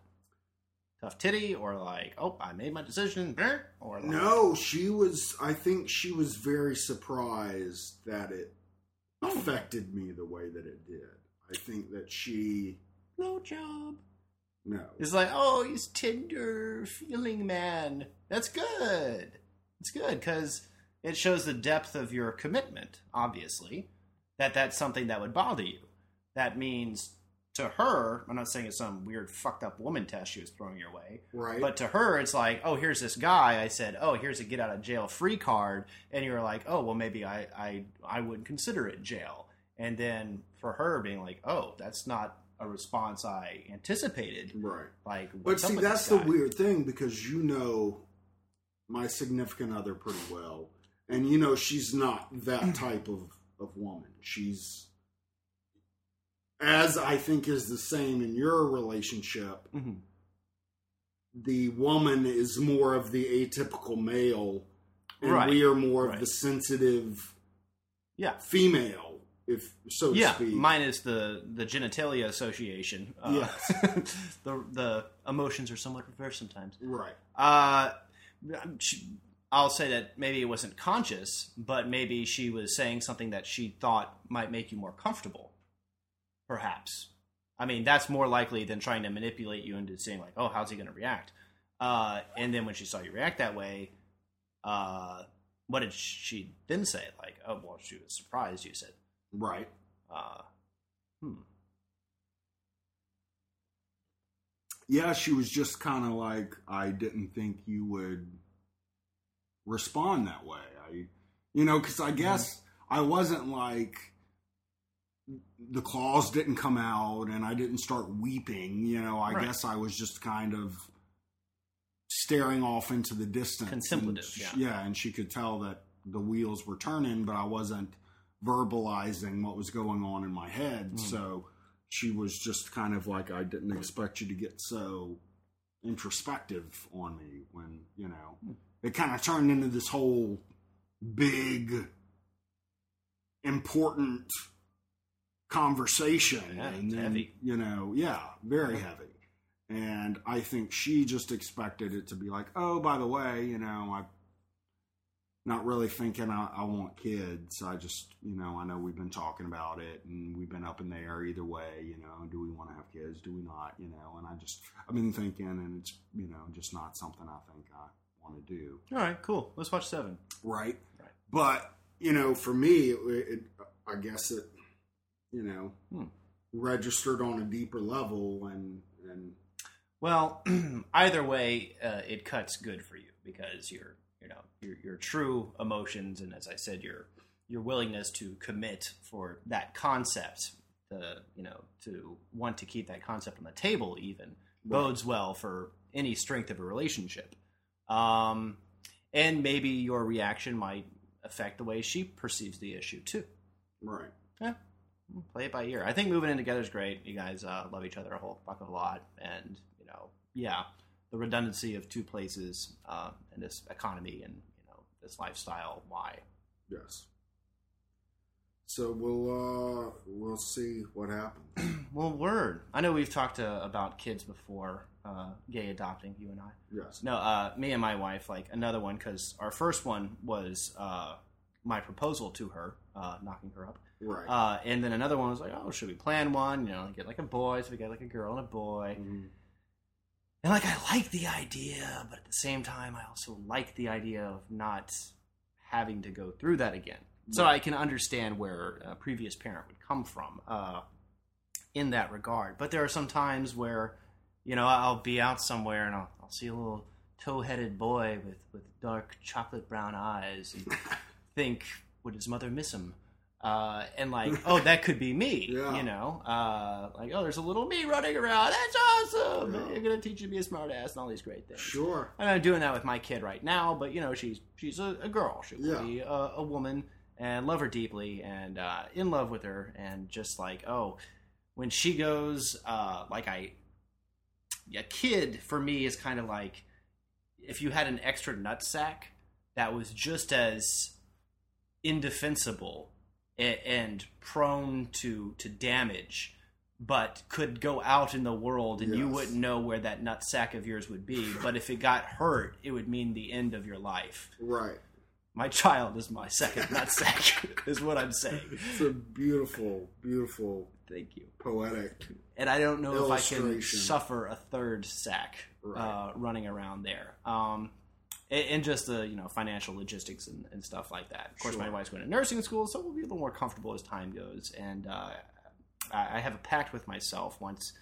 Tough titty, or like, oh, I made my decision, or like, No, she was. I think she was very surprised that it Hmm. affected me the way that it did. I think that she no job. no. It's like, oh, he's tender, feeling man. That's good. It's good because it shows the depth of your commitment. Obviously, that that's something that would bother you. That means to her, I'm not saying it's some weird fucked up woman test she was throwing your way, Right. But to her, it's like, oh, here's this guy. I said, oh, here's a get out of jail free card, and you're like, oh, well, maybe I I I wouldn't consider it jail. And then for her being like, oh, that's not a response I anticipated. right. Like, But see, that's the weird thing because you know my significant other pretty well, and you know she's not that [CLEARS THROAT] type of of woman. She's as I think is the same in your relationship. Mhm. The woman is more of the atypical male, and Right. we are more of the sensitive Yeah, female, if so to yeah. speak. Minus the the genitalia association. Uh, Yes. [LAUGHS] the the emotions are somewhat reversed sometimes. right. Uh, I'll say that maybe it wasn't conscious, but maybe she was saying something that she thought might make you more comfortable. Perhaps. I mean, that's more likely than trying to manipulate you into saying like, "Oh, how's he going to react?" Uh, and then when she saw you react that way, uh, what did she then say? Like, "Oh, well, she was surprised." You said, Right. uh, "Hmm, yeah, she was just kind of like, I didn't think you would respond that way. I, you know, because I guess I wasn't like the claws didn't come out and I didn't start weeping. You know, I Right. guess I was just kind of staring off into the distance. Contemplative, And yeah. she- yeah, and she could tell that the wheels were turning, but I wasn't verbalizing what was going on in my head. Mm. So she was just kind of like, I didn't expect you to get so introspective on me when, you know, Hmm. it kind of turned into this whole big, important conversation. Yeah, and then, heavy. you know, yeah, very heavy. And I think she just expected it to be like, oh, by the way, you know, i'm not really thinking I, I want kids. I just, you know, I know we've been talking about it and we've been up in the air either way, you know, do we want to have kids? Do we not? You know, and I just, I've been thinking and it's, you know, just not something I think I want to do. all right, cool. Let's watch seven. Right. Right. But, you know, for me, it, it, I guess it, you know, Hmm. registered on a deeper level and, and, Well, [CLEARS THROAT] either way, uh, it cuts good for you because your you know your your true emotions and as I said your your willingness to commit for that concept to you know to want to keep that concept on the table even bodes well for any strength of a relationship. Um, and maybe your reaction might affect the way she perceives the issue too. right. Yeah. Play it by ear. I think moving in together is great. You guys uh, love each other a whole fuck of a lot, and you know, yeah, the redundancy of two places uh, in this economy and you know this lifestyle. Why? Yes. So we'll, uh, we'll see what happens. [CLEARS THROAT] Well, word. I know we've talked uh, about kids before, uh, gay adopting. You and I. yes. No, uh, me and my wife, like another one, because our first one was uh, my proposal to her, uh, knocking her up. Right. Uh, and then another one was like, oh, should we plan one? You know, get like a boy. So we get like a girl and a boy. Mhm. And like, I like the idea, but at the same time, I also like the idea of not having to go through that again. So I can understand where a previous parent would come from uh, in that regard. But there are some times where, you know, I'll be out somewhere and I'll, I'll see a little tow-headed boy with, with dark chocolate brown eyes and [LAUGHS] think, would his mother miss him? Uh, and like, oh, that could be me, [LAUGHS] Yeah. you know, uh, like, oh, there's a little me running around. That's awesome. Yeah. You're gonna teach you to be a smart ass and all these great things. Sure. And I'm doing that with my kid right now, but you know, she's she's a, a girl. She will Yeah. be a, a woman and love her deeply and uh, in love with her and just like oh, when she goes uh, like I, a kid for me is kind of like if you had an extra nut sack that was just as indefensible and prone to to damage but could go out in the world and you wouldn't know where that nut sack of yours would be but if it got hurt it would mean the end of your life Right. my child is my second [LAUGHS] nut sack is what i'm saying It's a beautiful, beautiful, thank you poetic. and I don't know if I can suffer a third sack Right. uh, running around there. Um, and, just the you know financial logistics and, and stuff like that. Of course, my wife's going to nursing school, so we'll be a little more comfortable as time goes. And uh, I I have a pact with myself once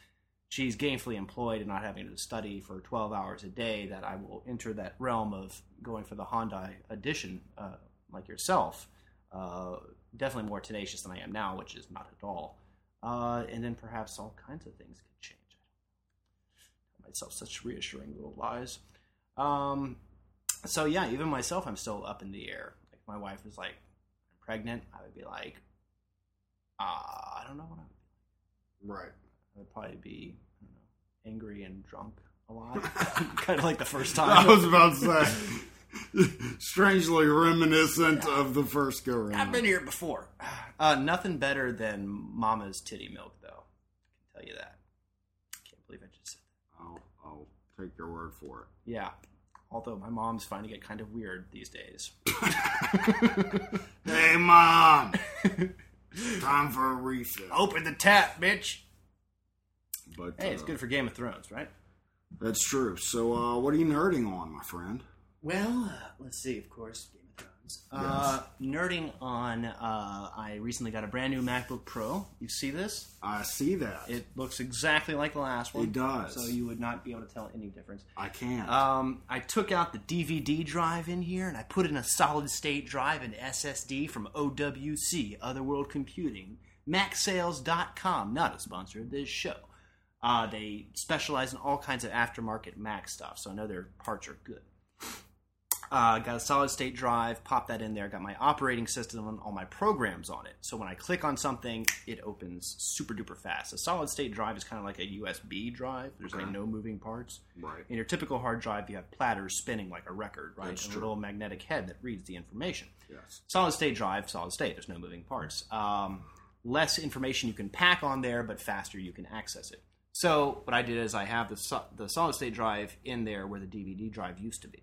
she's gainfully employed and not having to study for 12 hours a day that I will enter that realm of going for the Hyundai audition uh, like yourself. Uh, definitely more tenacious than I am now, which is not at all. Uh, and then perhaps all kinds of things could change. Tell myself such reassuring little lies. Um, so yeah, even myself, I'm still up in the air. Like my wife was like, "I'm pregnant," I would be like, uh, "I don't know what I would." Right. I would probably be, I don't know, angry and drunk a lot, [LAUGHS] [LAUGHS] kind of like the first time. I was about to say, [LAUGHS] strangely reminiscent of the first go round. I've been here before. [SIGHS] Uh, nothing better than Mama's titty milk, though. I can tell you that. I Can't believe I just said that. I'll, I'll take your word for it. Yeah. Although my mom's finding it kind of weird these days. [LAUGHS] Hey, mom! [LAUGHS] Time for a refill. Open the tap, bitch. But Hey, it's uh, good for Game of Thrones, right? That's true. So, uh, what are you nerding on, my friend? Well, uh, let's see. Of course, Game of Thrones. Uh, nerding on. Uh, I recently got a brand new MacBook Pro. You see this? I see that. It looks exactly like the last one. It does. So you would not be able to tell any difference. I can't. Um, I took out the DVD drive in here and I put in a solid state drive and SSD from OWC, Other World Computing, MacSales.com, not a sponsor of this show. Uh, they specialize in all kinds of aftermarket Mac stuff, so I know their parts are good. Uh, got a solid state drive, pop that in there, got my operating system and all my programs on it. So when I click on something, it opens super duper fast. A solid state drive is kind of like a USB drive, there's like no moving parts. right. In your typical hard drive, you have platters spinning like a record, right? That's and true. a little magnetic head that reads the information. Yes. Solid state drive, solid state. There's no moving parts. Um, less information you can pack on there, but faster you can access it. So what I did is I have the the solid state drive in there where the DVD drive used to be.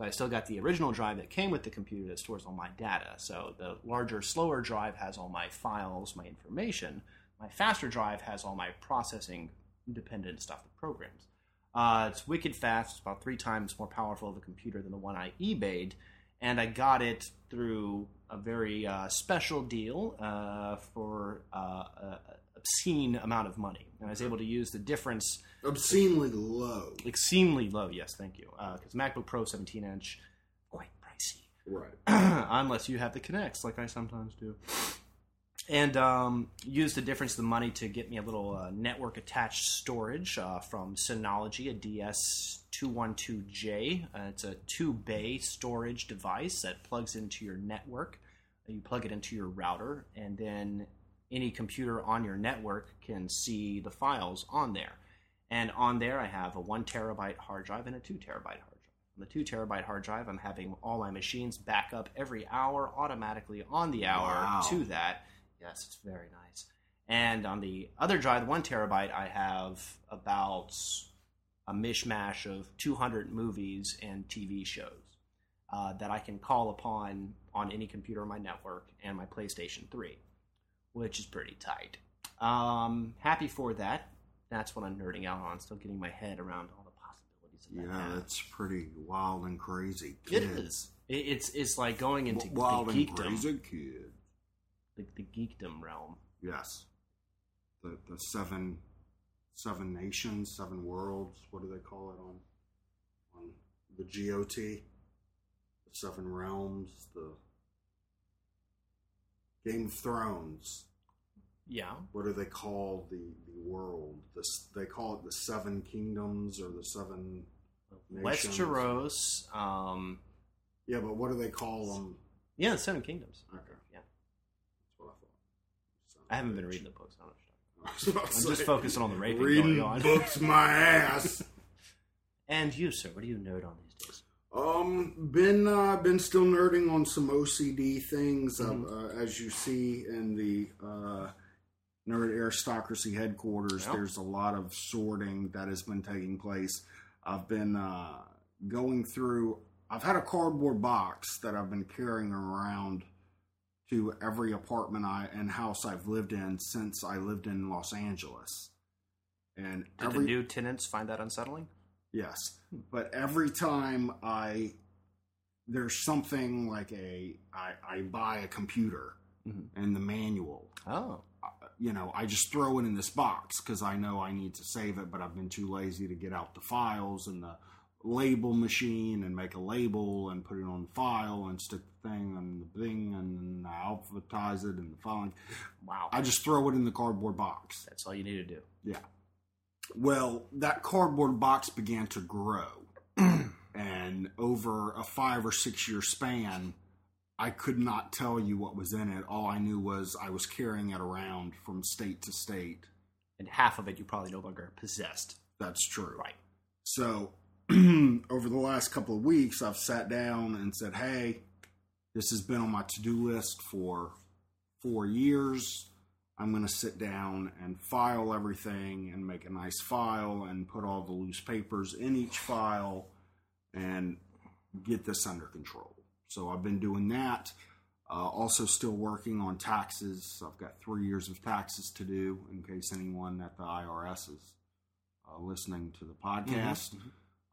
So I still got the original drive that came with the computer that stores all my data. So the larger, slower drive has all my files, my information. My faster drive has all my processing dependent stuff, the programs. Uh, it's wicked fast. It's about three times more powerful of a computer than the one I eBayed, and I got it through a very uh, special deal uh, for uh, a obscene amount of money. And I was able to use the difference Obscenely low. extremely low. Yes, thank you. Because MacBook Pro 17 inch, quite pricey Right. [CLEARS THROAT] unless you have the connects, like I sometimes do. And um, use the difference of the money to get me a little uh, network attached storage uh, from Synology, a DS212J. Uh, it's a two bay storage device that plugs into your network. You plug it into your router, and then any computer on your network can see the files on there. And on there, I have a one terabyte hard drive and a two terabyte hard drive. On the two terabyte hard drive, I'm having all my machines back up every hour automatically on the hour Wow. to that. Yes, it's very nice. And on the other drive, the one terabyte, I have about a mishmash of 200 movies and TV shows uh, that I can call upon on any computer on my network and my PlayStation 3, which is pretty tight. Um, happy for that. That's what I'm nerding out on. Still getting my head around all the possibilities that Yeah, has. it's pretty wild and crazy. It Kids. is. It, it's it's like going into W- wild the and geekdom, crazy kid. the, the geekdom realm. Yes. The the seven seven nations, seven worlds. What do they call it on on the GOT? The seven realms. The Game of Thrones. Yeah. What do they call the the world? This they call it the seven kingdoms or the seven. nations. Westeros. Um, Yeah, but what do they call them? yeah, the Seven Kingdoms. Okay, Yeah. that's what I thought. Son I haven't been reading the books. I don't know what I was about to [LAUGHS] I'm just focusing on the raping Reading going on. books, my ass. [LAUGHS] And you, sir, what do you nerd on these? Um, been uh, been still nerding on some OCD things, Mhm. uh, as you see in the uh, nerd aristocracy headquarters. Yeah. There's a lot of sorting that has been taking place. I've been uh, going through. I've had a cardboard box that I've been carrying around to every apartment I and house I've lived in since I lived in Los Angeles. And Did every the new tenants find that unsettling? Yes, but every time I there's something like a I, I buy a computer Mhm. and the manual, Oh, uh, you know, I just throw it in this box because I know I need to save it, but I've been too lazy to get out the files and the label machine and make a label and put it on the file and stick the thing on the thing and then alphabetize it and the following. wow. I just throw it in the cardboard box. That's all you need to do. Yeah. Well, that cardboard box began to grow. [CLEARS THROAT] and over a five or six year span, I could not tell you what was in it. All I knew was I was carrying it around from state to state. And half of it you probably no longer possessed. That's true. Right. So, [CLEARS THROAT] over the last couple of weeks, I've sat down and said, hey, this has been on my to do list for four years. I'm going to sit down and file everything and make a nice file and put all the loose papers in each file and get this under control. So, I've been doing that. Uh, also, still working on taxes. I've got three years of taxes to do in case anyone at the IRS is uh, listening to the podcast.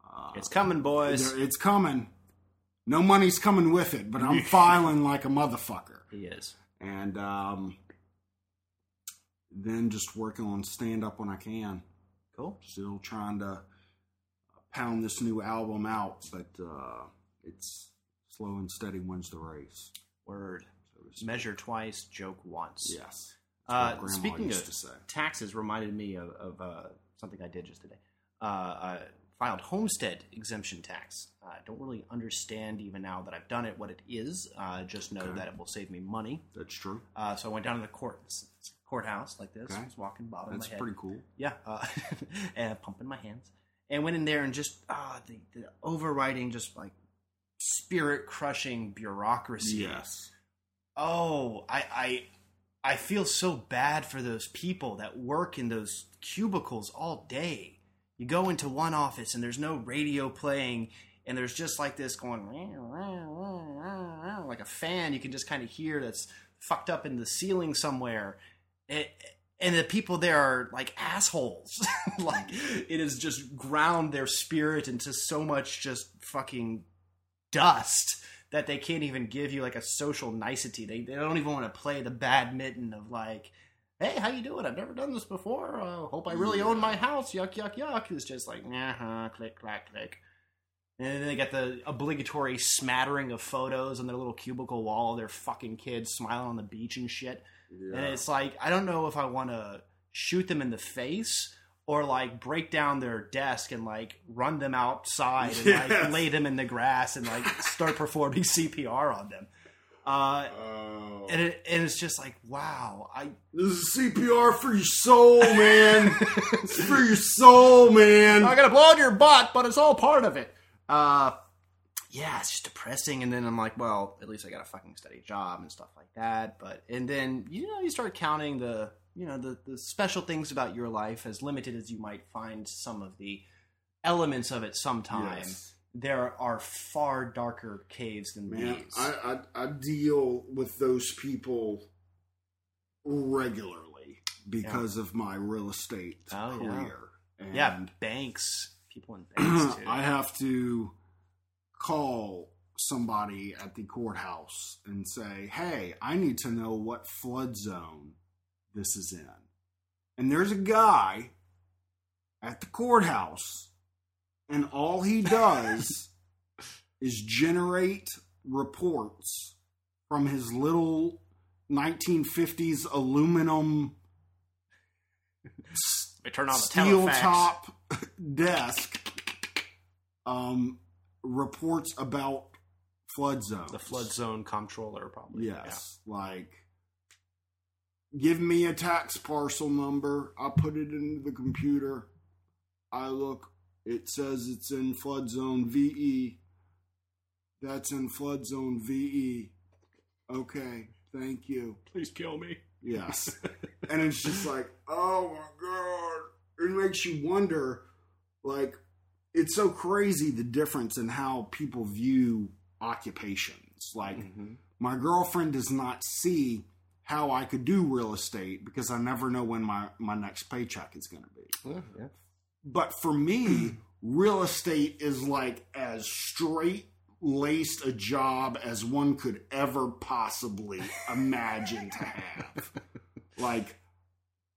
Uh, It's coming, boys. it's coming. No money's coming with it, but I'm [LAUGHS] filing like a motherfucker. He is. And um, then just working on stand up when I can. Cool. Still trying to pound this new album out, but uh, it's slow and steady wins the race. Word. So. Measure twice, joke once. Yes. Uh, speaking of taxes, reminded me of, of uh, something I did just today. Uh, I filed homestead exemption tax. I don't really understand even now that I've done it what it is. Uh, just know Okay. that it will save me money. That's true. Uh, so I went down to the court courthouse like this. Okay. I was walking, bobbing That's my head. pretty cool. Yeah, uh, [LAUGHS] and pumping my hands, and went in there and just ah, the, the overriding, just like spirit crushing bureaucracy. Yes. Oh, I, I, I feel so bad for those people that work in those cubicles all day. You go into one office and there's no radio playing, and there's just like this going like a fan. You can just kind of hear that's fucked up in the ceiling somewhere. It, and the people there are like assholes. [LAUGHS] like it has just ground their spirit into so much just fucking dust that they can't even give you like a social nicety. They they don't even want to play the badminton of like, hey, how you doing? I've never done this before. Uh, hope I really own my house. Yuck yuck yuck. It's just like, uh huh, click clack click. And then they get the obligatory smattering of photos on their little cubicle wall of their fucking kids smiling on the beach and shit. And it's like, I don't know if I want to shoot them in the face or like break down their desk and like run them outside and like [LAUGHS] lay them in the grass and like start performing [LAUGHS] CPR on them. Uh, Oh. and, it, and it's just like, wow, I This is CPR for your soul, man. [LAUGHS] it's for your soul, man. I gotta blow on your butt, but it's all part of it. Uh, yeah, it's just depressing. And then I'm like, well, at least I got a fucking steady job and stuff like that. But and then you know you start counting the you know the the special things about your life as limited as you might find some of the elements of it. Sometime Yes. there are far darker caves than Man, these. I, I I deal with those people regularly because of my real estate Oh, yeah. career. And yeah, banks, people in banks [CLEARS THROAT] too. I have to call somebody at the courthouse and say, "Hey, I need to know what flood zone this is in." And there's a guy at the courthouse, and all he does [LAUGHS] is generate reports from his little 1950s aluminum They turn on the steel top [LAUGHS] desk um, reports about flood zones. the flood zone comptroller, probably. Yes, like give me a tax parcel number. I put it into the computer. I look. It says it's in flood zone VE. That's in flood zone VE. Okay, thank you. Please kill me. Yes. [LAUGHS] and it's just like, oh my God. It makes you wonder, like, it's so crazy the difference in how people view occupations. Like, mm-hmm. my girlfriend does not see how I could do real estate because I never know when my, my next paycheck is going to be. yeah. But for me, [CLEARS THROAT] real estate is like as straight laced a job as one could ever possibly imagine to have. [LAUGHS] Like,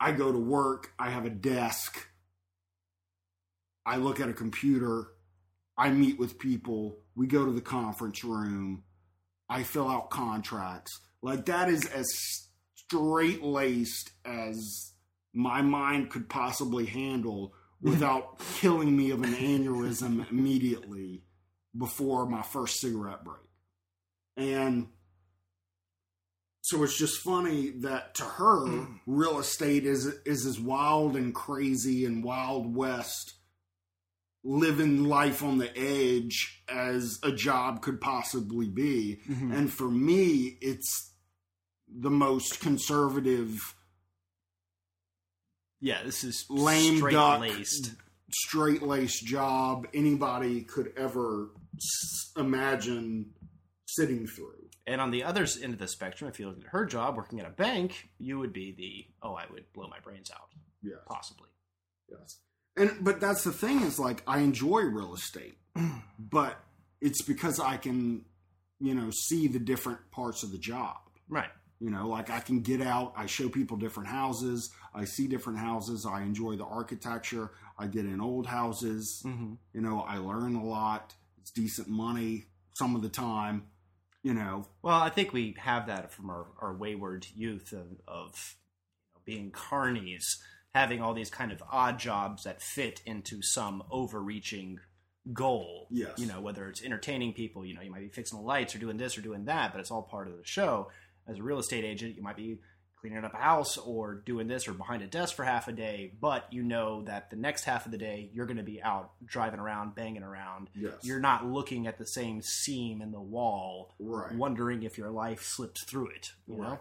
I go to work, I have a desk, I look at a computer, I meet with people, we go to the conference room, I fill out contracts. Like, that is as straight laced as my mind could possibly handle [LAUGHS] without killing me of an aneurysm immediately before my first cigarette break. And so it's just funny that to her, hmm. real estate is is as wild and crazy and wild west, living life on the edge as a job could possibly be. Mm-hmm. And for me, it's the most conservative Yeah, this is Lame straight duck. laced. straight laced job anybody could ever s- imagine sitting through. And on the other end of the spectrum, if you look at her job working at a bank, you would be the oh, I would blow my brains out, Yeah, possibly. Yes. And but that's the thing is like I enjoy real estate, [CLEARS THROAT] but it's because I can, you know, see the different parts of the job. Right. You know, like I can get out, I show people different houses, I see different houses, I enjoy the architecture, I get in old houses, Mm-hmm. you know, I learn a lot. It's decent money some of the time, you know. Well, I think we have that from our, our wayward youth of, of you know, being carnies, having all these kind of odd jobs that fit into some overreaching goal. Yes. You know, whether it's entertaining people, you know, you might be fixing the lights or doing this or doing that, but it's all part of the show. As a real estate agent, you might be cleaning up a house or doing this or behind a desk for half a day, but you know that the next half of the day you're going to be out driving around, banging around. Yes. You're not looking at the same seam in the wall, Right. wondering if your life slipped through it. You know?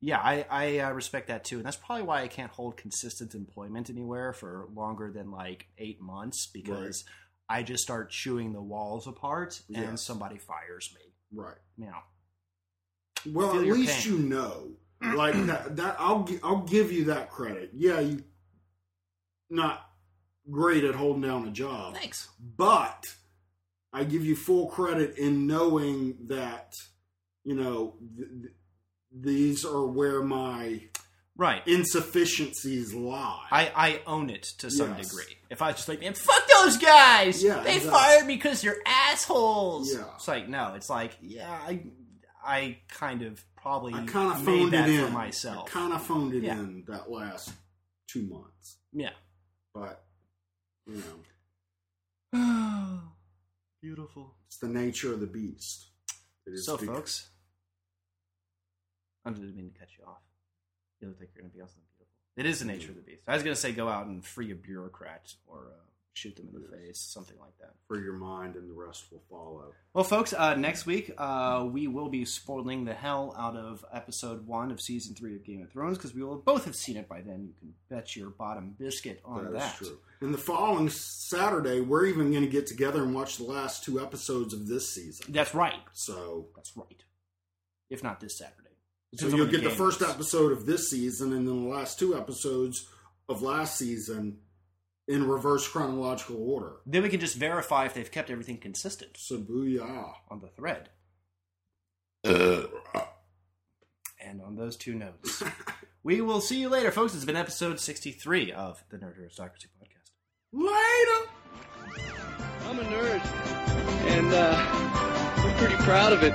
Right. Yeah, I, I uh, respect that too, and that's probably why I can't hold consistent employment anywhere for longer than like eight months because I just start chewing the walls apart and Yes. somebody fires me. Right. You know, Well, at least pain. you know, like [CLEARS THROAT] that. That I'll I'll give you that credit. Yeah, you not great at holding down a job, thanks. but I give you full credit in knowing that you know th- th- these are where my Right. insufficiencies lie. I, I own it to some Yes. degree. If I was just like, man, fuck those guys. Yeah, they exactly. fired me because they're assholes. Yeah. It's like no, it's like yeah, I I kind of probably I kind of phoned that it in for myself. Kind of phoned it Yeah. in that last two months, yeah. but you know [SIGHS] Beautiful. it's the nature of the beast. It is So, folks, I didn't mean to cut you off. You look like you're going to be something beautiful. It is the nature of the beast. I was going to say go out and free a bureaucrat or uh, shoot them in the face, something like that. for your mind, and the rest will follow. Well, folks, uh, next week uh, we will be spoiling the hell out of episode one of season three of Game of Thrones because we will both have seen it by then. You can bet your bottom biscuit on That's that. true. And the following Saturday, we're even going to get together and watch the last two episodes of this season. That's right. So, That's right. If not this Saturday. So you'll when get the first episode of this season, and then the last two episodes of last season in reverse chronological order. Then we can just verify if they've kept everything consistent So booyah. on the thread. And on those two notes, [LAUGHS] we will see you later, folks. It's been episode 63 of the Nerd Aristocracy podcast. Later. I'm a nerd, and uh, I'm pretty proud of it.